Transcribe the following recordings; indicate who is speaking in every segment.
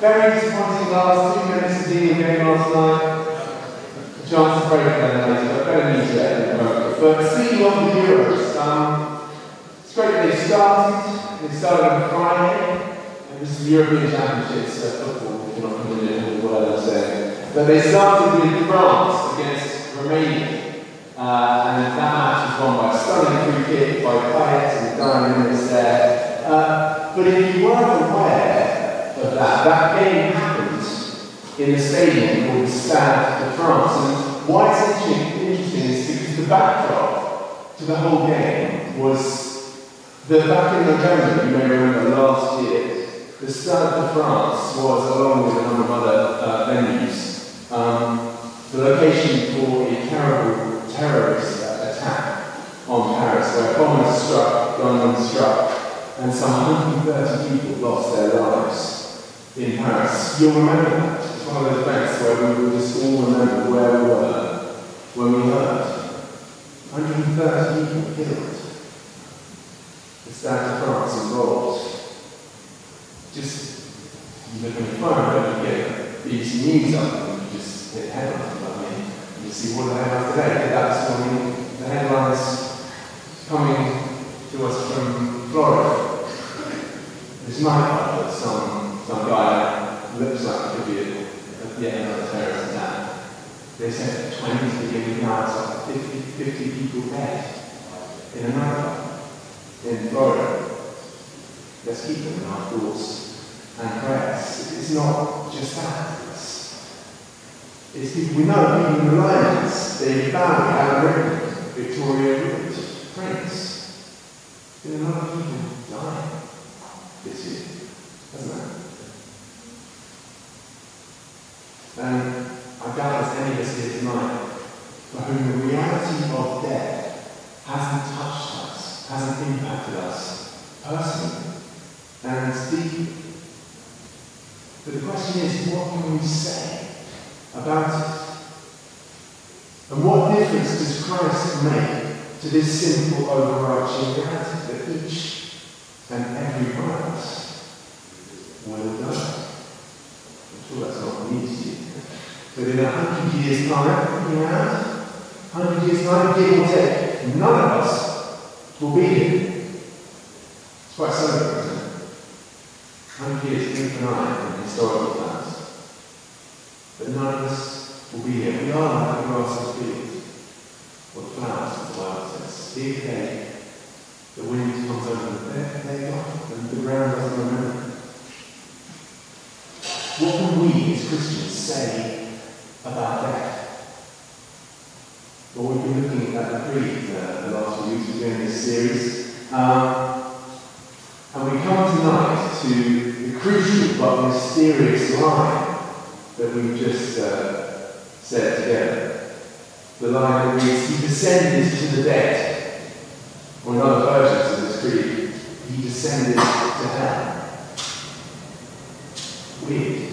Speaker 1: Very disappointing last two minutes of the game last night. A chance to break that later, but better news at. But speaking of the Euros, um, it's great that they started. They started on Friday. And this is the European Championships uh, football, if you're not familiar with what I'm saying. But they started with France against Romania. Uh, and that match was won by a stunning free kick by Payet and dying minutes there. Uh, but if you weren't aware of that, that game happens in the stadium called the Stade de France. And why it's interesting? Is because the backdrop to the whole game was that back in November, you may remember last year, the Stade de France was, along with a number of other uh, venues, um, the location for a terrible terrorist attack on Paris, where bombers struck, gunmen struck, and some 130 people lost their lives in Paris. You'll remember that. It's one of those events where we will just all remember where we were when we heard 130 people killed. The Stade de France involved. Just, you look on your phone, you get BBC News up and you just hit headlines about me. You see what the headlines today. That's morning, the headlines coming to us from Florida. This night guy looks like a, yet another terrorist attack. They said 20 beginning now, it's like 50, 50 people dead in a nightclub in Florida. Let's keep them in our thoughts and prayers. It's not just that. It's, people we know, people in the Lions, David Bowie, Alan Rickman, Victoria Wood, Prince. Been a lot of people dying this year, hasn't it? And I doubt there's any of us here tonight for whom the reality of death hasn't touched us, hasn't impacted us personally and deeply. But the question is, what can we say about it? And what difference does Christ make to this simple overarching reality that each and every one of us will die? That's not news to you. But in a hundred years' time, looking around, hundred years' time, give or take, none of us will be here. It's quite simple, isn't it? Hundred years, blink an eye in historical terms. But none of us will be here. We are like the grass of the field, or the flowers, as the Bible says. Here today, the wind comes over them, they're, they're and the ground doesn't remember. What can we as Christians say about that? Well, we've been looking at the creed uh, the last few weeks during this series. Um, and we come tonight to the crucial but mysterious line that we've just uh, said together. The line that reads, He descended to the dead. Or in other versions of this creed, He descended to hell. Weird.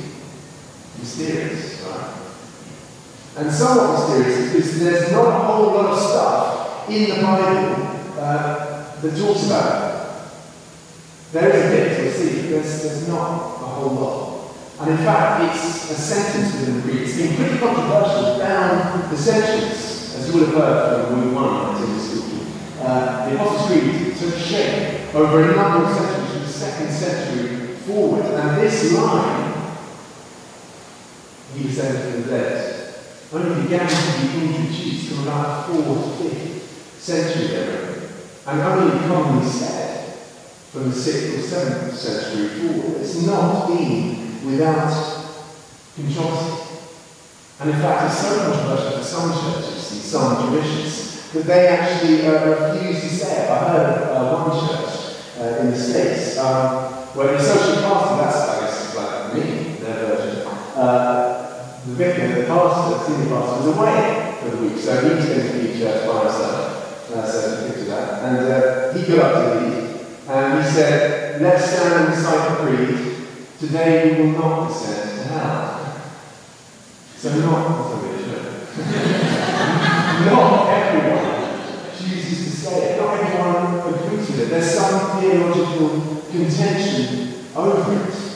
Speaker 1: Mysterious, right? And somewhat mysterious because there's not a whole lot of stuff in the Bible uh, that talks about it. There is a bit, you'll see, but there's, there's not a whole lot. And in fact, it's a sentence within the Greek. It's been pretty controversial down the centuries, as you would have heard from one in this school. Uh, the Apostles' Creed took shape over a number of centuries, from the second century forward. And this line, he descended from the dead, only began to be introduced from about 4th, 5th century there, and only commonly said from the 6th or 7th century forward. It's not been without controversy. And in fact, it's so controversial for some churches and some traditions that they actually uh, refuse to say it. I heard of uh, one church uh, in the States um, where the associate pastor, that's I guess like me, their version, uh, the the pastor, senior pastor, was away for the week, so he was going to be church by himself. Uh, so picture that. And uh, he got up to lead, and he said, Let's stand and recite the creed. Today we will not descend to hell. So not me, Not everyone chooses to say it. Not everyone agrees with it. There's some theological contention over it.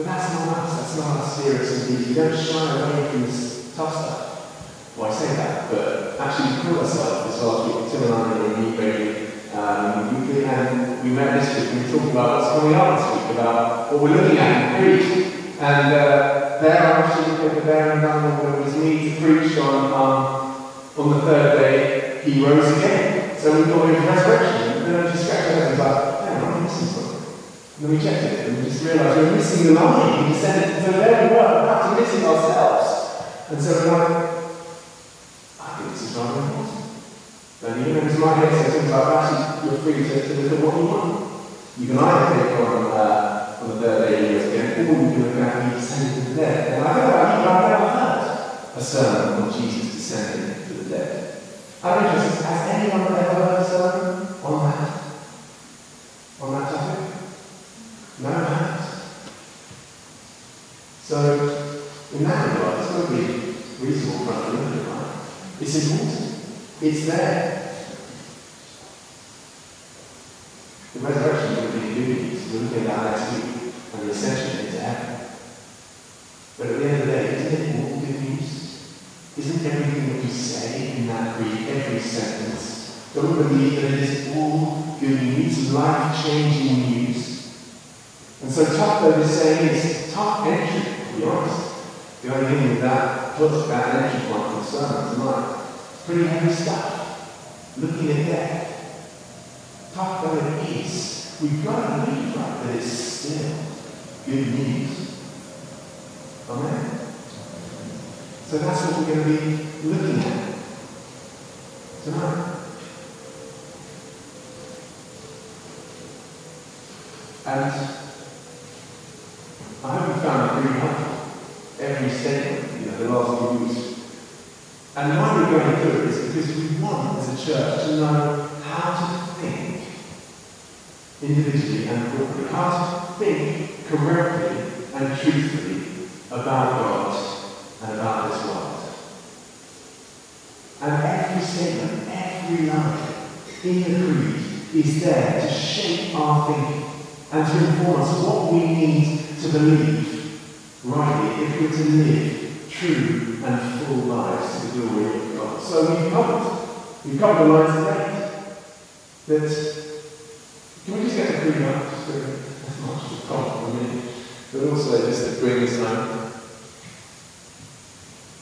Speaker 1: But that's not us. That's not our serious and We don't shy away from this tough stuff. Well, I say that, but actually we call ourselves this last week, Tim and I in Newbury, um, we, and we met this week and we talked about what's coming up this week, about what we're looking at in creed. And uh, there, I actually over there and down it was me to preach on, um, on the third day, he rose again. So we thought it was resurrection. And then I just scratched my head and was yeah, I'm missing something. And we it and we just realised we are missing the line. He said, so there we were, perhaps missing ourselves. And so we're like, I think this is rather important. And you know, my head says things like, actually, you're free to, to look at what you want. You can either take on uh, on the third day years again, or you can look at me descending to the dead. And I you, I've never heard a sermon on Jesus descending to the dead. I'm interested, has anyone ever heard a sermon on that? On that topic? No, has. So, in that regard, it's totally reasonable for us to look at it, right? It's important. It's there. The resurrection will be good news. We're looking at that next week and the ascension into heaven. But at the end of the day, isn't it all good news? Isn't everything that we say in that creed, every sentence, don't believe that it is all good news, life-changing news? And so Topload is saying is tough entry, to be honest. The only thing that, put that entry point concern tonight. Pretty heavy stuff. Looking at tough though it is, we've got to right, that it's still good news. Amen? So that's what we're going to be looking at tonight. And I hope you found it pretty helpful. Every statement, you know, the last few weeks. And why we're going through it is because we want, as a church, to know how to think individually and corporately, how to think correctly and truthfully about God and about this world. And every statement, every line in the creed is there to shape our thinking and to inform us what we need to believe rightly if we're to live true and lives to the glory of God. So we've covered, we've covered the lines of that can we just get a bring up me, but also just to bring us home?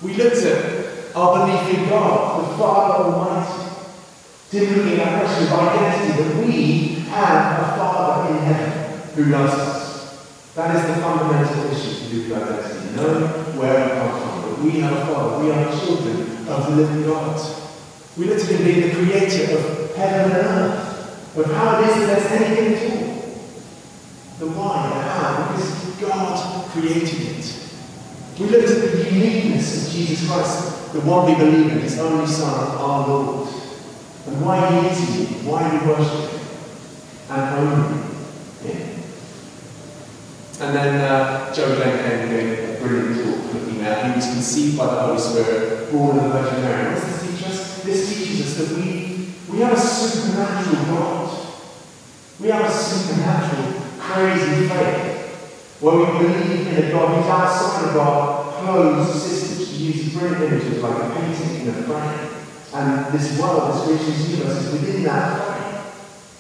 Speaker 1: We looked at our belief in God, the Father Almighty. Looking at that question of identity, that we have a Father in heaven who loves us. That is the fundamental issue to do with identity. Know where we come from, we are Father, we are children of the living God. We at being the creator of heaven and earth. But how it is that there's anything at all. The why, the how, because God created it. We looked at the uniqueness of Jesus Christ, the one we believe in, his only Son, our Lord, and why he is unique, why we worship him, and only him. And then uh, Joe Glenn came and gave a brilliant talk looking at he was conceived by the Holy Spirit, born of the Virgin Mary. What does this teach us? This teaches us that we, we have a supernatural God we have a supernatural, crazy faith where we believe in a God who's outside of our closed systems. She uses brilliant images like a painting in a frame. And this world, this creation's universe is within that frame.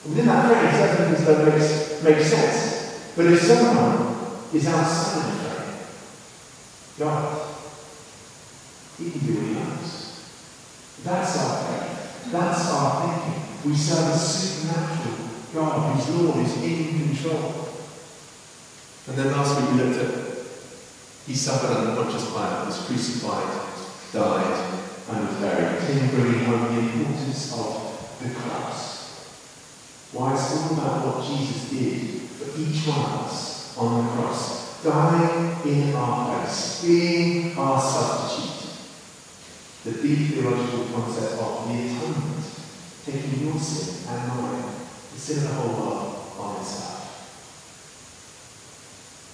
Speaker 1: Within that frame, certain things don't make, make sense. But if someone is outside God, He can do what He wants. That's our faith. That's our thinking. We serve a supernatural God, whose Lord is in control. And then last week we looked at he suffered under Pontius Pilate, was crucified, died, and was buried. Him bringing home the importance of the cross. Why it's all about what Jesus did for each one of us on the cross, dying in our place, being our substitute. The deep theological concept of the atonement, taking your sin and mine the sin of the whole world on itself.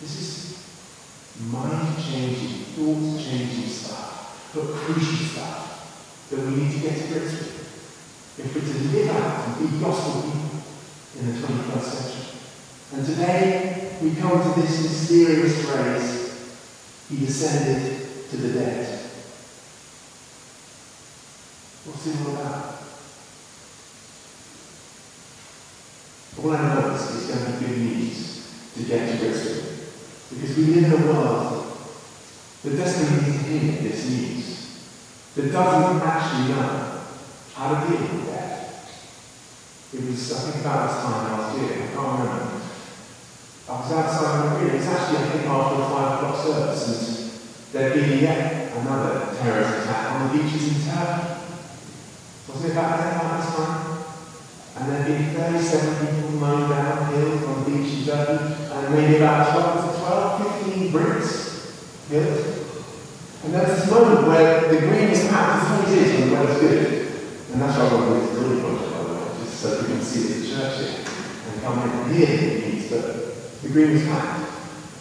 Speaker 1: This is mind-changing, thought-changing stuff, but crucial stuff that we need to get to grips with if we're to live out and be gospel people in the 21st century. And today, we come to this mysterious phrase, He descended to the dead. What's it all about? All I know is going to be news to get to grips with. Because we live in a world that doesn't need to hear this news, that doesn't actually know how to deal with death. It was, I think, about this time last year, I can't remember. I was outside my room, it was actually, I think, after the five o'clock service, and there'd been yet another terrorist attack on the beaches in Turkey. Wasn't it about that about this time? And there'd been 37 people mown down killed on the beach in Turkey, and maybe about 12 to 12, 15 Brits killed. And there's this moment where the green is packed, as always is when the weather's good. And that's why I want to this project, by the way, just so we can see the church here and come in and hear the needs, the green is packed.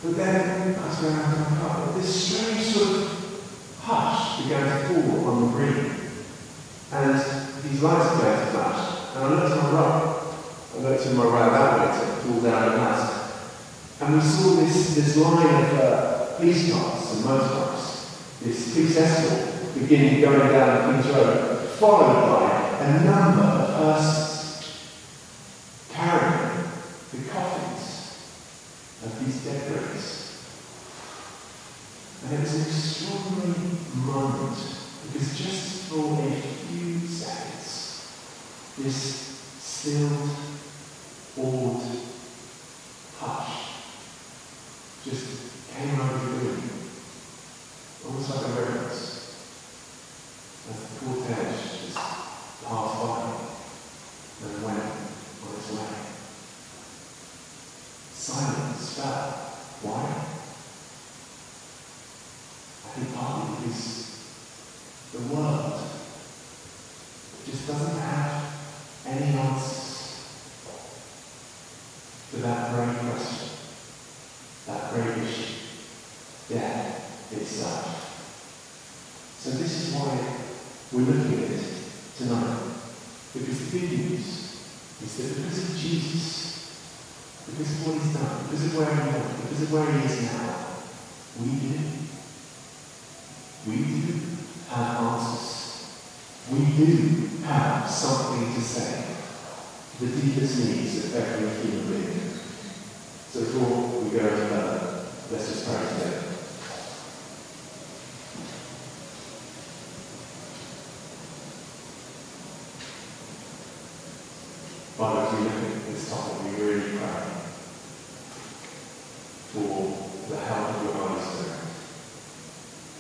Speaker 1: But then, as we're out of my car, this strange sort of hush began to fall on the green. And these lights began to flash. And I looked to my right. I looked to my right that to fall down the path. And we saw this, this line of uh, police cars and motorbikes, this police escort beginning going down the King's Road, followed by a number of persons of these Brits. And it was an extraordinary moment because just for a few seconds, this stilled, awed hush just came over the room, almost like a reverence, as the cortege just passed by and went on its way. Silence fell. Why? I think partly because the world just doesn't have any answers to that great question, that great issue, death itself. So this is why we're looking at it tonight. Because the good news is that because of Jesus, because of what he's done, because of where he went, because of where he is now, we do. We do have answers. We do have something to say the deepest needs of every human being. So before we go any further, let's just pray together. Father, as we look at this topic, we really pray for the help of your Holy Spirit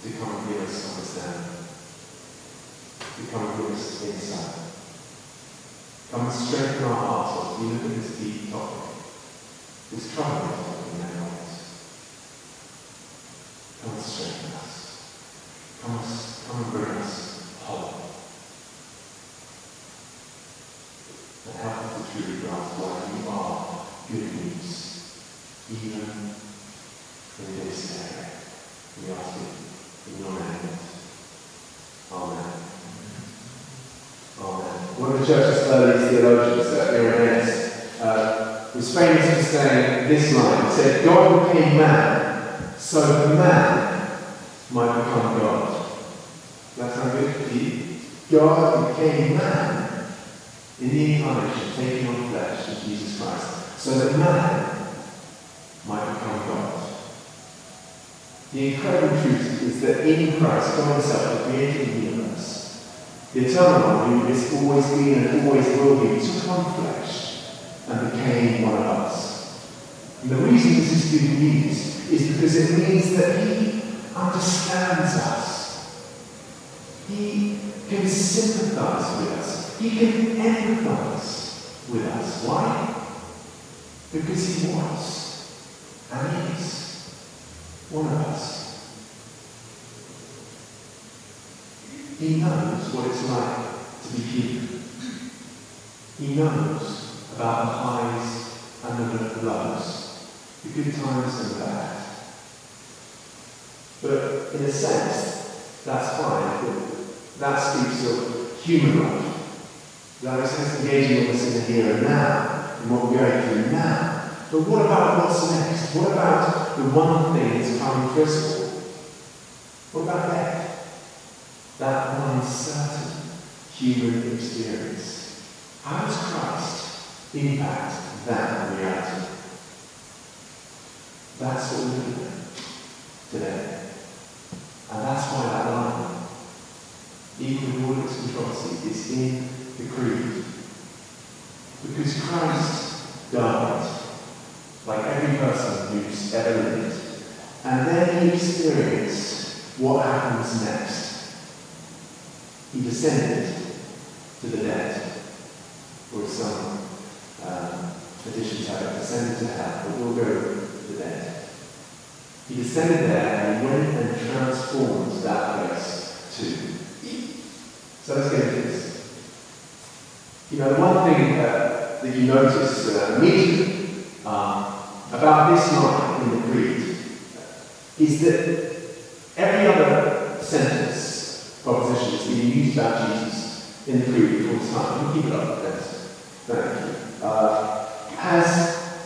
Speaker 1: to come and give us understanding, to come and give us insight. Come and strengthen our hearts as we look at this deep topic, this troubling topic in many ways. Come and strengthen us. Come, us, come and bring us hope. And help us to truly grasp why you are good news, even in this area. We ask it in your name. Amen. Of the church's early theologians, uh, Irenaeus, uh, was famous for saying this line. He said, God became man, so man might become God. That sound good to you? God became man in the incarnation, taking on flesh in Jesus Christ, so that man might become God. The incredible truth is that in Christ, God Himself, the creator of the universe, eternal one who has always been and always will be, took on flesh and became one of us. And the reason this is good news is because it means that He understands us. He can sympathize with us. He can empathize with us. Why? Because He was and is one of us. He knows what it's like to be human. He knows about the highs and the lows, the good times and the bad. But in a sense, that's fine. That speaks of human life. That is engaging with us in the here and now, and what we're going through now. But what about what's next? What about the one thing that's coming for all? What about death? That one certain human experience. How does Christ impact that reality? That's what we're looking at today. And that's why that line, even with all its controversy, is in the creed. Because Christ died, like every person who's ever lived, and then he experienced what happens next. He descended to the dead, or some um, additions have descended to hell, but we'll go to the dead. He descended there and he went and transformed that place too. So let's get into this. You know, the one thing uh, that you notice uh, immediately um, about this line in the Creed is that every other sentence, proposition that's being used about Jesus in the this time, keep it up, thanks. Thank you. Uh, has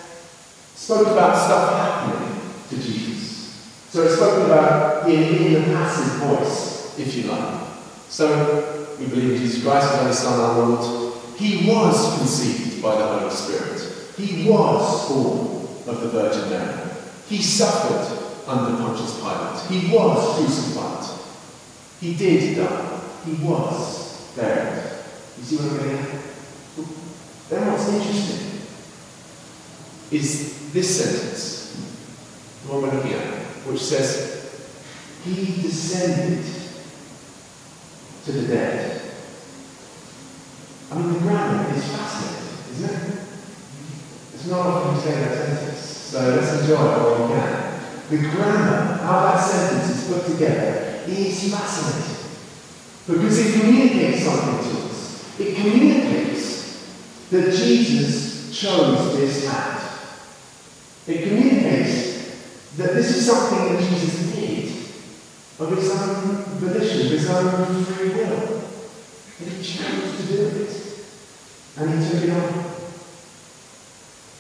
Speaker 1: spoke about stuff happening to Jesus. So it's spoken about in, in the passive voice, if you like. So we believe Jesus Christ as only Son, our Lord. He was conceived by the Holy Spirit. He was born of the Virgin Mary. He suffered under Pontius Pilate. He was crucified. He did die. He was buried. You see what I'm getting at? Then what's interesting is this sentence, the one we're looking at, which says, He descended to the dead. I mean, the grammar is fascinating, isn't it? It's not often you say that sentence, so let's enjoy it while we can. The grammar, how that sentence is put together, is fascinating. Because it communicates something to us. It communicates that Jesus chose this act. It communicates that this is something that Jesus did of his own volition, of his own free will. And he chose to do it. And he took it on.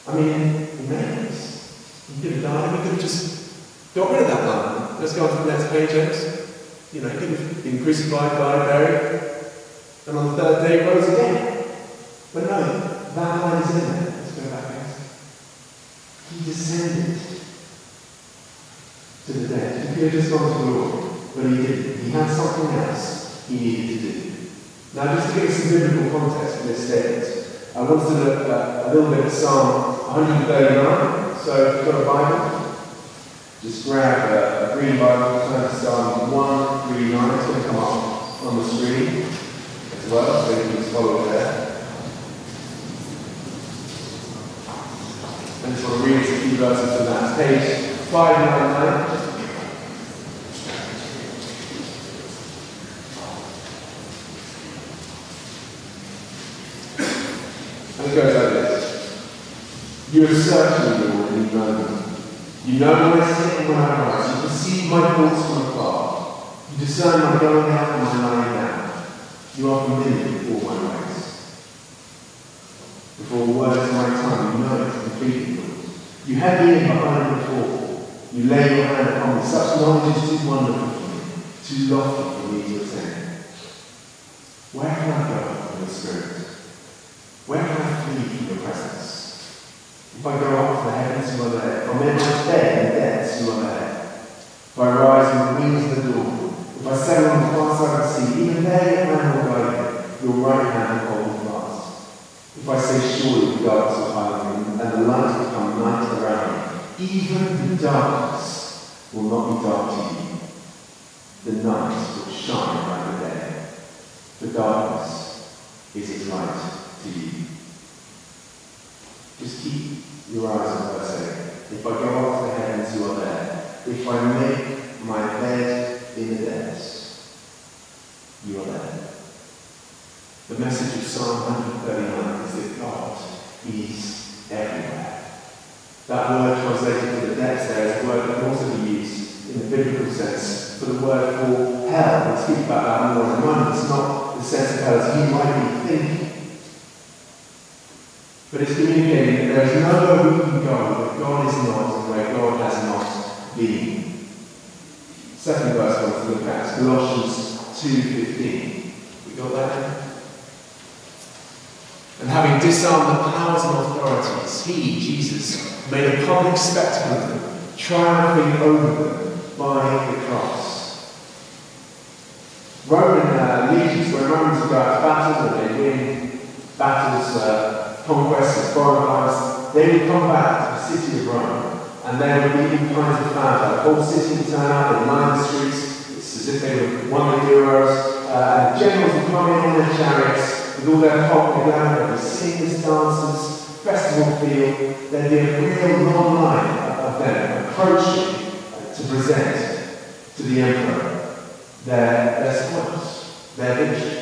Speaker 1: I mean, us. He could have died, we could have just got rid of that line. Let's go on to the next page, James. You know, he been crucified, died, buried, and on the third day rose again. But no, that line is in there. Let's go back. He descended to the dead. He could have just gone to the Lord, but he didn't. He had something else he needed to do. Now, just to give some biblical context for this statement, I wanted to look at a little bit at Psalm 139. So, if you've got a Bible, just grab a, a green Bible, turn to Psalm 139. It's going to come up on the screen as well, so you can follow there. I just want to read a few verses from that. Page 599. And it goes like this. You have searched me, Lord, and you know. You know where I sit and when I rise. You perceive my thoughts from afar. You discern my going out and my lying down. You are familiar with all my ways. Before a word my tongue, you know it completely. You have me in behind before. You lay your hand upon me. Such knowledge is too wonderful for me, too lofty for me to attain. Where can I go from your spirit? Where can I flee from your presence? If I go to the heavens, you are there. My bed in the depths, you are there. If I rise the wings the dawn, if I sail on the far side of the sea, even there your hand will guide me, your right hand will hold fast. If I say, surely the darkness will hide me, and the light will come night around me, even the darkness will not be dark to you. The night will shine like the day. The darkness is its light to you. Just keep your eyes on verse 8. If I go up to the heavens, you are there. If I make my bed in the depths, you are there. The message of Psalm 139 is that God is everywhere. That word translated to the depths there is a word that can also be used in the biblical sense for the word for hell. We'll speak about that more in a moment. It's not the sense of hell as you might be thinking. But it's communicating that there is nowhere we can go where God is not where God has not been. Second verse I want to look at, Colossians 2.15. We got that? And having disarmed the powers and authorities, he, Jesus, made a public spectacle of them, triumphing over them by the cross. Roman uh, legions, when Romans go out to battle and they win battles, uh, conquests of powers, they would come back to the city of Rome and there would be all kinds of fans. The whole city would turn out, they'd line the streets, it's as if they were won the heroes, uh, and generals would come in on their chariots with all their pomp and glamour, with singers, dancers, festival feel, there'd be a real long line of them approaching to present to the emperor their, their spoils, their victory.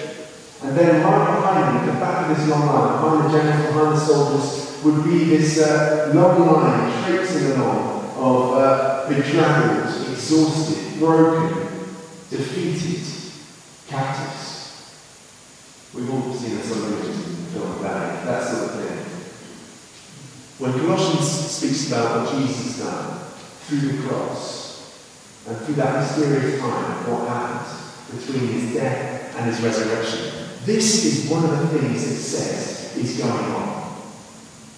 Speaker 1: And then right behind them, the back of this long line, behind the generals, behind the soldiers, would be this uh, long line traipsing along of uh, bedraggled, exhausted, broken, defeated captives. We've all seen images in the film about that sort of thing. When Colossians speaks about what Jesus done through the cross and through that mysterious time, what happened between his death and his resurrection, this is one of the things it says is going on.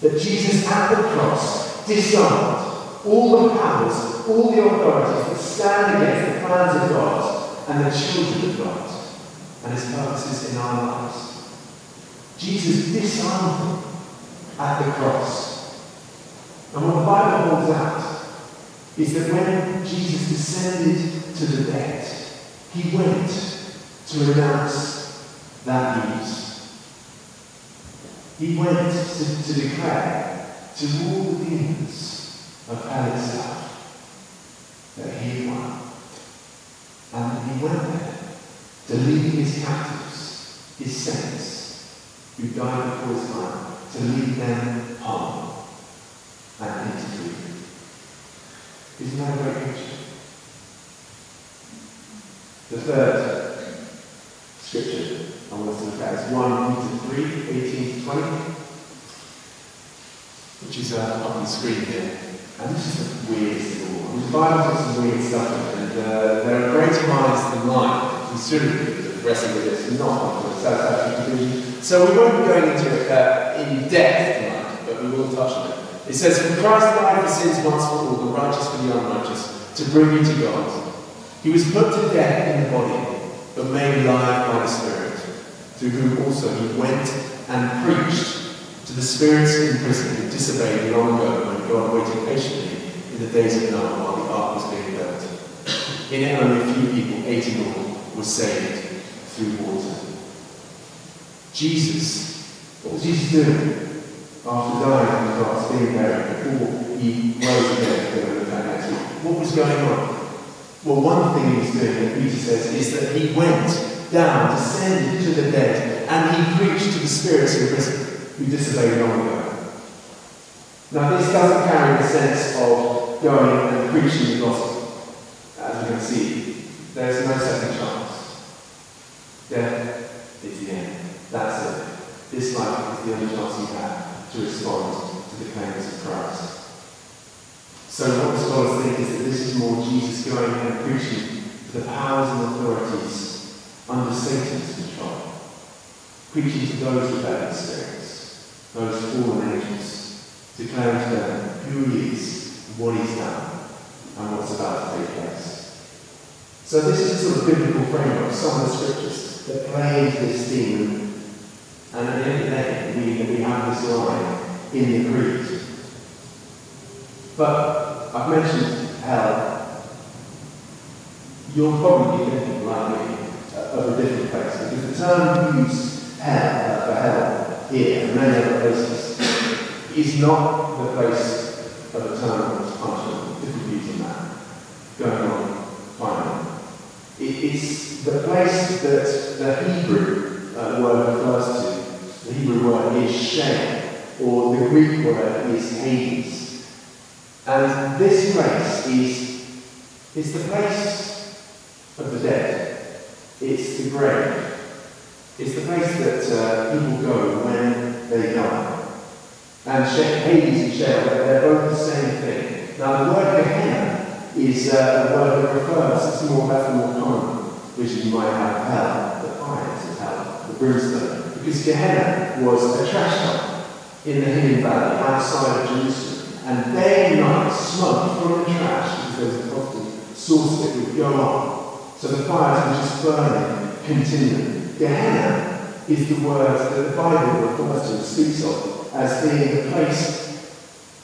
Speaker 1: That Jesus at the cross disarmed all the powers, all the authorities that stand against the plans of God and the children of God and his purposes in our lives. Jesus disarmed them at the cross. And what the Bible holds out is that when Jesus descended to the dead, he went to announce that news. He went to, to declare to all the demons of hell itself that he won. And he went there to lead his captives, his saints, who died before his time, to lead them home and into freedom. Isn't that a great picture? The third scripture I want to look at is 1 Peter 3, 18 to 20, which is uh, up on the screen here. And this is a weirdest of all. The Bible's some weird stuff in it, and uh, there are greater minds than mine considerably wrestling with this, not a satisfactory conclusion. So we won't be going into it uh, in depth tonight, but we will touch on it. It says, For Christ died for sins once for all, the righteous for the unrighteous, to bring you to God. He was put to death in the body, but made alive by the Spirit, through whom also he went and preached to the spirits in prison who disobeyed long ago when God waited patiently in the days of Noah while the ark was being built. In it only a few people, 80 in all, was saved through water. Jesus, what was Jesus doing after dying on the cross, being buried, before he rose again next week? What was going on? Well, one thing he was doing, that Peter says, is that he went down, descended to the dead, and he preached to the spirits in prison who disobeyed long ago. Now, this doesn't carry the sense of going and preaching the gospel, as we can see. There's no second chance. Death is the end. That's it. This life is the only chance you have to respond to the claims of Christ. So what the scholars think is that this is more Jesus going and preaching to the powers and authorities under Satan's control. Preaching to those rebellious spirits, those fallen angels, declaring to them who he is, what he's done, and what's about to take place. So this is a sort of biblical framework, some of the scriptures that play into this theme. And at the end of the day, we, have this line in the creed. But I've mentioned hell. You'll probably thinking, like me, of a different place. Because the term used hell, uh, for hell here and many other places is not the place of eternal punishment. Different views on that. Going on, finally. It, it's the place that the Hebrew uh, word refers to, the Hebrew word is Sheol, or the Greek word is Hades. And this place is, is the place of the dead. It's the grave. It's the place that uh, people go when they die. And Hades and Sheol, they're both the same thing. Now, the word Gehenna is uh, a word that refers, it's more, that's the more common vision you might have of hell, the fires of hell, the brimstone. Because Gehenna was a trash dump in the Hinnom Valley outside of Jerusalem. And day and night, smoke from the trash, because often source that would go on. So the fires were just burning continually. Gehenna is the word that the Bible refers to speaks of as being the place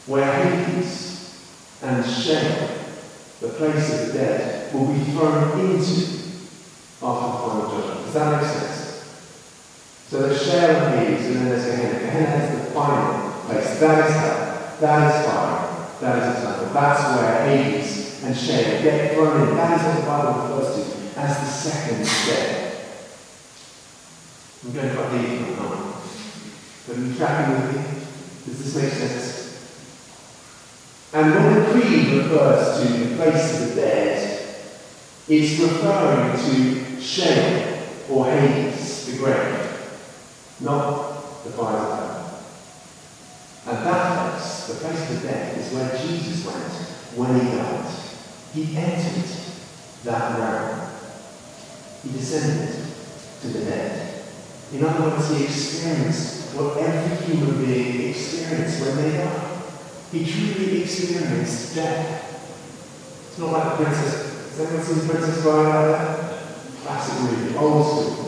Speaker 1: where Hades and Sheol, the place of the dead, will be thrown into after the final judgment. Does that make sense? So there's Sheol and Hades, and then there's Gehenna. Gehenna is the final place. That is hell. That is fire. That is eternal. That's where Hades and Sheol get thrown in. That is what the Bible refers to as the second death. I'm going quite deep on that. But are you tracking with me? Does this make sense? And when the creed refers to the place of the dead, it's referring to Sheol or Hades, the grave, not the fires of hell. And that place, the place of the dead, is where Jesus went when he died. He entered that realm. He descended to the dead. In other words, he experienced what every human being experienced when they die. He truly experienced death. It's not like the princess. Has anyone seen Princess Diana? Classic movie, old school.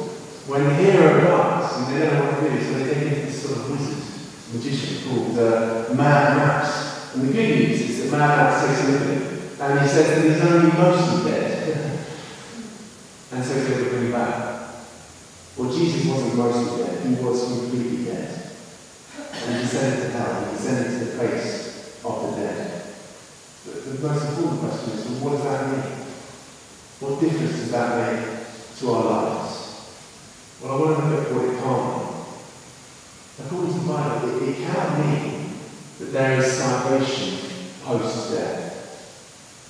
Speaker 1: When the hero dies, and they don't know what to do, so they take him to this sort of wizard, magician called uh, Mad Max. And the good news is that Mad Max takes a him, and he says that he's only mostly dead. and so he's going to bring back. Well, Jesus wasn't mostly dead, he was completely dead. And he sent descended to hell, he sent descended to the place of the dead. But the most important question is, well, what does that mean? What difference does that make to our lives? Well, I want to look at what it can't mean. According to the Bible, it, it cannot mean that there is salvation post-death.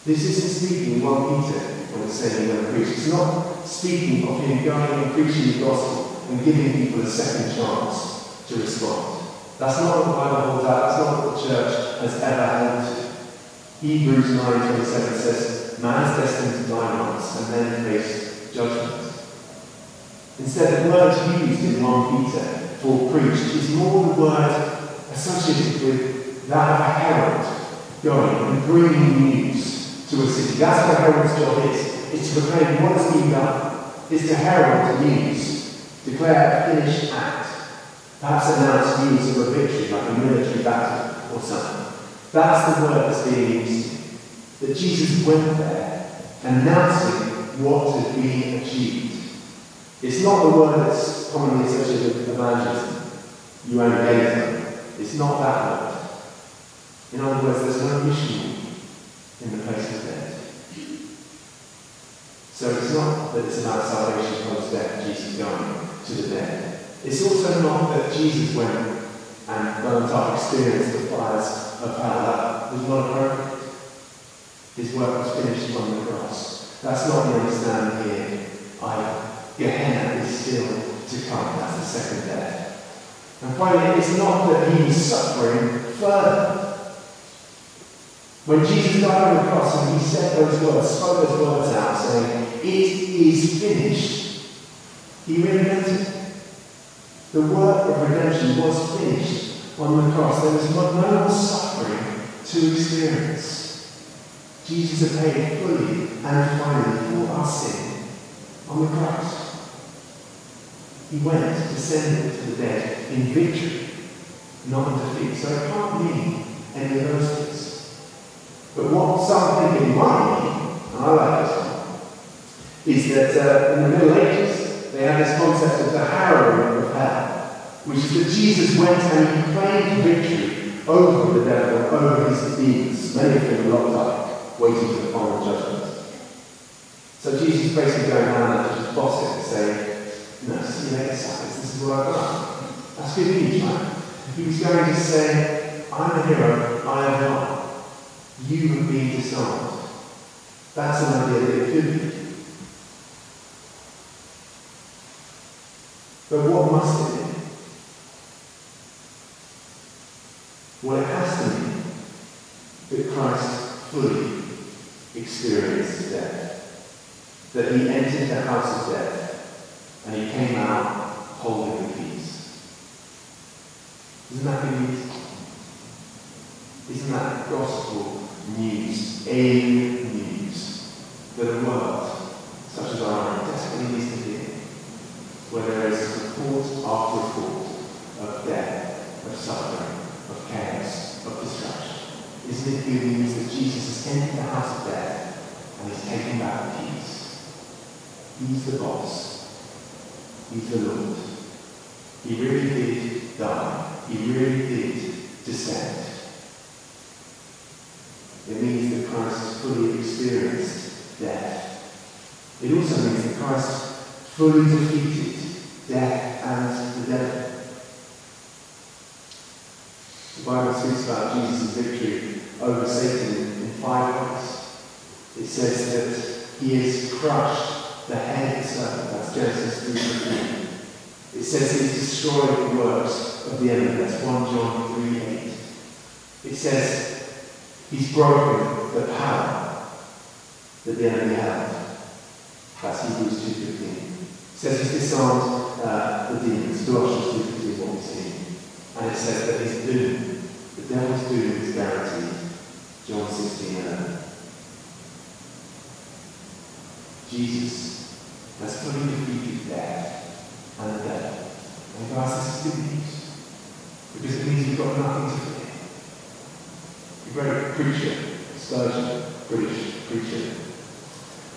Speaker 1: This isn't speaking 1 Peter when it's saying preach. It's not speaking of him going and preaching the gospel and giving people a second chance to respond. That's not what the Bible holds out. That's not what the church has ever held to. Hebrews 9.27 says, Man is destined to die once and then face judgment. Instead, the word used in 1 Peter for preached is more the word associated with that of a herald going and bringing news to a city. That's what a herald's job is. It's to proclaim what has been done. It's to herald news, declare a finished act, perhaps announce news of a victory, like a military battle or something. That's the word that's being used. That Jesus went there announcing what had been achieved. It's not the word that's commonly associated with evangelism, You euangelium. It's not that word. In other words, there's no mission in the place of death. So it's not that it's about salvation post death, Jesus going to the dead. It's also not that Jesus went and burnt up, experienced the fires of hell. That was not appropriate. His work was finished on the cross. That's not the understanding here either. Gehenna is still to come. That's the second death. And finally, it's not that he was suffering further. When Jesus died on the cross and he said those words, spoke those words out, saying, It is finished, he reinvented. The work of redemption was finished on the cross. There was no more suffering to experience. Jesus had paid fully and finally for our sin on the cross. He went, descended to the dead in victory, not in defeat. So it can't mean any of those things. But what some might mean, and I like this one, is that uh, in the Middle Ages, they had this concept of the harrowing of hell, which is that Jesus went and he claimed victory over the devil, over his demons, many of them locked up, waiting for the final judgment. So Jesus basically going around and just bossing and saying, no, see you later, this is what I've done. That's good news, right? He was going to say, I'm a hero, I have won. You have been disarmed. That's an idea that could be. But what must it be? Well, it has to be? that Christ fully experienced death. That he entered the house of death and he came out holding the keys. Isn't that good news? Isn't that gospel news? Alien news that a world such as our own desperately needs to hear, where there is report after report of death, of suffering, of chaos, of destruction. Isn't it good news that Jesus has entered the house of death and he's taking back keys? He's the boss. He's the Lord. He really did die. He really did descend. It means that Christ fully experienced death. It also means that Christ fully defeated death and the devil. The Bible speaks about Jesus' victory over Satan in five ways. It says that he has crushed the head of serpent. That's Genesis 3.15. It says he's destroyed the works of the enemy. That's 1 John 3 8. It says he's broken the power that the enemy held. That's Hebrews 2.15. It says he's disarmed uh, the demons. Colossians 2.15 what we see. And it says that his doom, the devil's doom is guaranteed. John 16 11. Jesus has fully defeated death and the devil. And guys, this. Because it means you've got nothing to fear. Great preacher, Spurgeon, British preacher,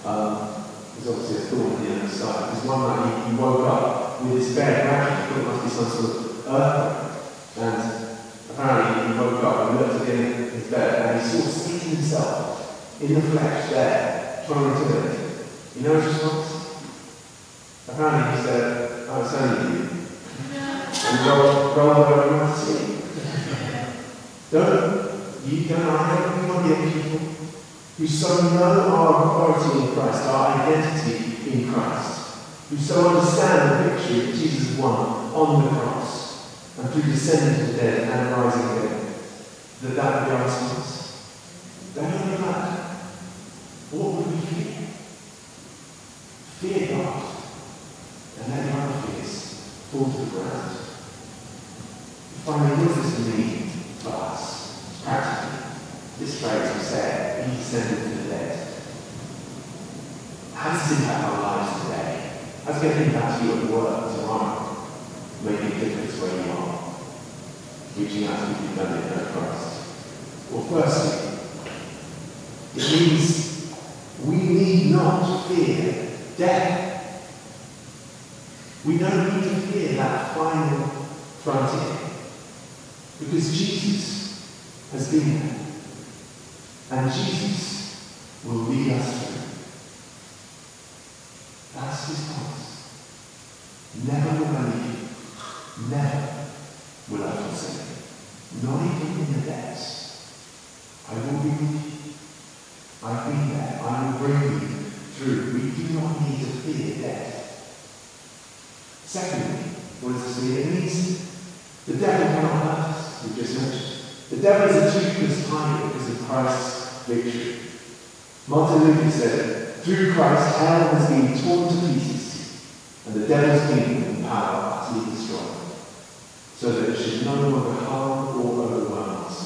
Speaker 1: um, there's obviously a thorn on the other side. There's one night he, he woke up with his bed thought it must be some sort of earthquake. And apparently he woke up and looked again at his bed and he saw Satan himself in the flesh there, trying to do it. You know his response? Apparently he said, oh, it's only you. And rolled, rolled over and sleep. Don't, you don't, I we get people who so know our authority in Christ, our identity in Christ, who so understand the victory that Jesus won on the cross and through descending to dead and rising again, that that would be our response. They don't that. What would we fear? Fear God. And let our fears fall to the ground. Finally, what does this mean for us? This phrase we say, He descended to the dead. How does it impact our lives today? How's it going to impact you at work tomorrow? Making a difference where you are. Reaching out to people don't yet know Christ. Well, firstly, it means we need not fear death. We don't need to fear that final frontier. Because Jesus has been there. And Jesus will lead us through. That's his promise. Never will I leave you. Never will I forsake you. Not even in the depths. I will be with you. I've been there. I will bring you through. We do not need to fear death. Secondly, what does this mean? It means the devil cannot hurt us, we just mentioned. The devil is a toothless tiger because of Christ's victory. Martin Luther said, through Christ, hell has been torn to pieces, and the devil's kingdom and power utterly destroyed, so that it should no longer harm or overwhelm us.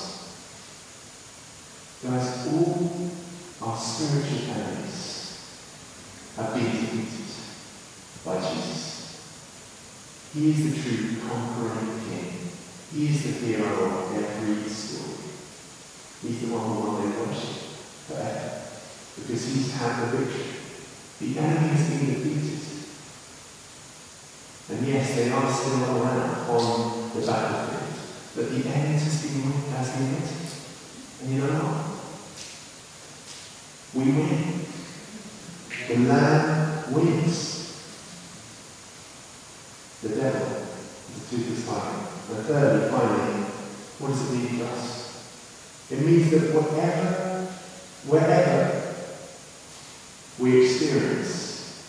Speaker 1: Guys, all our spiritual enemies have been defeated by Jesus. He is the true conquering king. He is the hero of every story. He's the one who one day worship forever. Because he's had the victory. The enemy has been defeated. And yes, they are still around on the battlefield. But the end has been, has been written. And you know what? We win. The Lamb wins. The devil is the toothless tiger. And thirdly, finally, what does it mean for us? It means that whatever, wherever we experience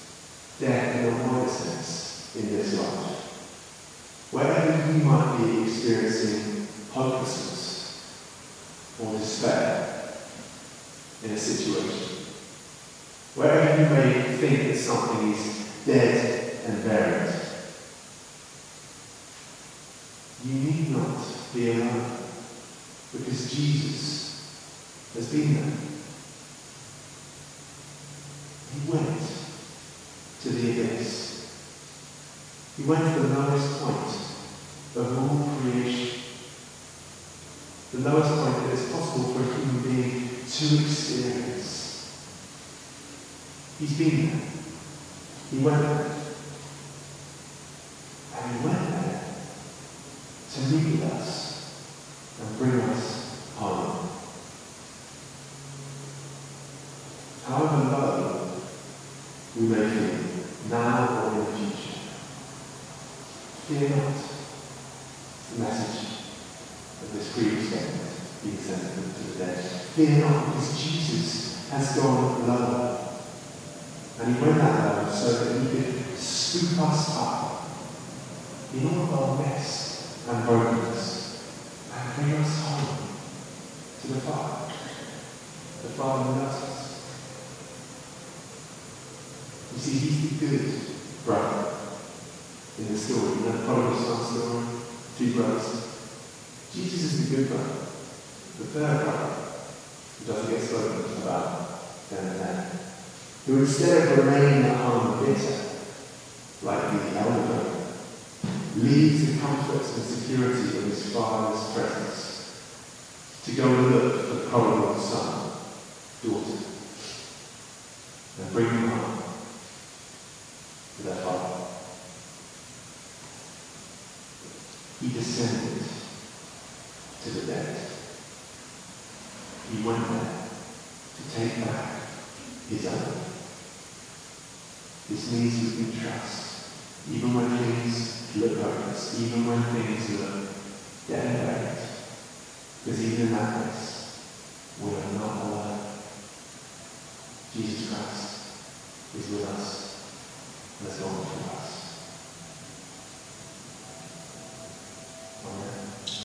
Speaker 1: death in a wider sense in this life, wherever you might be experiencing hopelessness or despair, in a situation. Wherever you may think that something is and buried, you need not be alone because Jesus has been there. He went to the abyss. He went to the lowest point of all creation. The lowest point that is possible for a human being to experience. He's been there. He went there. And he went there to meet with us and bring us home. However low we may feel, now or in the future, fear not the message of this previous statement being sent to the dead. Fear not, because Jesus has gone lower. And he went that low so that he could scoop us up in all of our mess and brokenness and bring us home to the Father. The Father who loves us. You see, he's the good brother in the story. You know, the prodigal son story, two brothers. Jesus is the good brother, the third brother, who doesn't get spoken about then and then, who instead of remaining at home bitter, like the elder brother, leaves the comforts and security of his father's presence to go and look for the prodigal son, daughter, and bring him home to their father. He descended to the dead. He went there to take back his own. This means we can trust, even when things look hopeless, even when things look dead buried. Because even in that place, we are not alone. Jesus Christ is with us and has gone before us.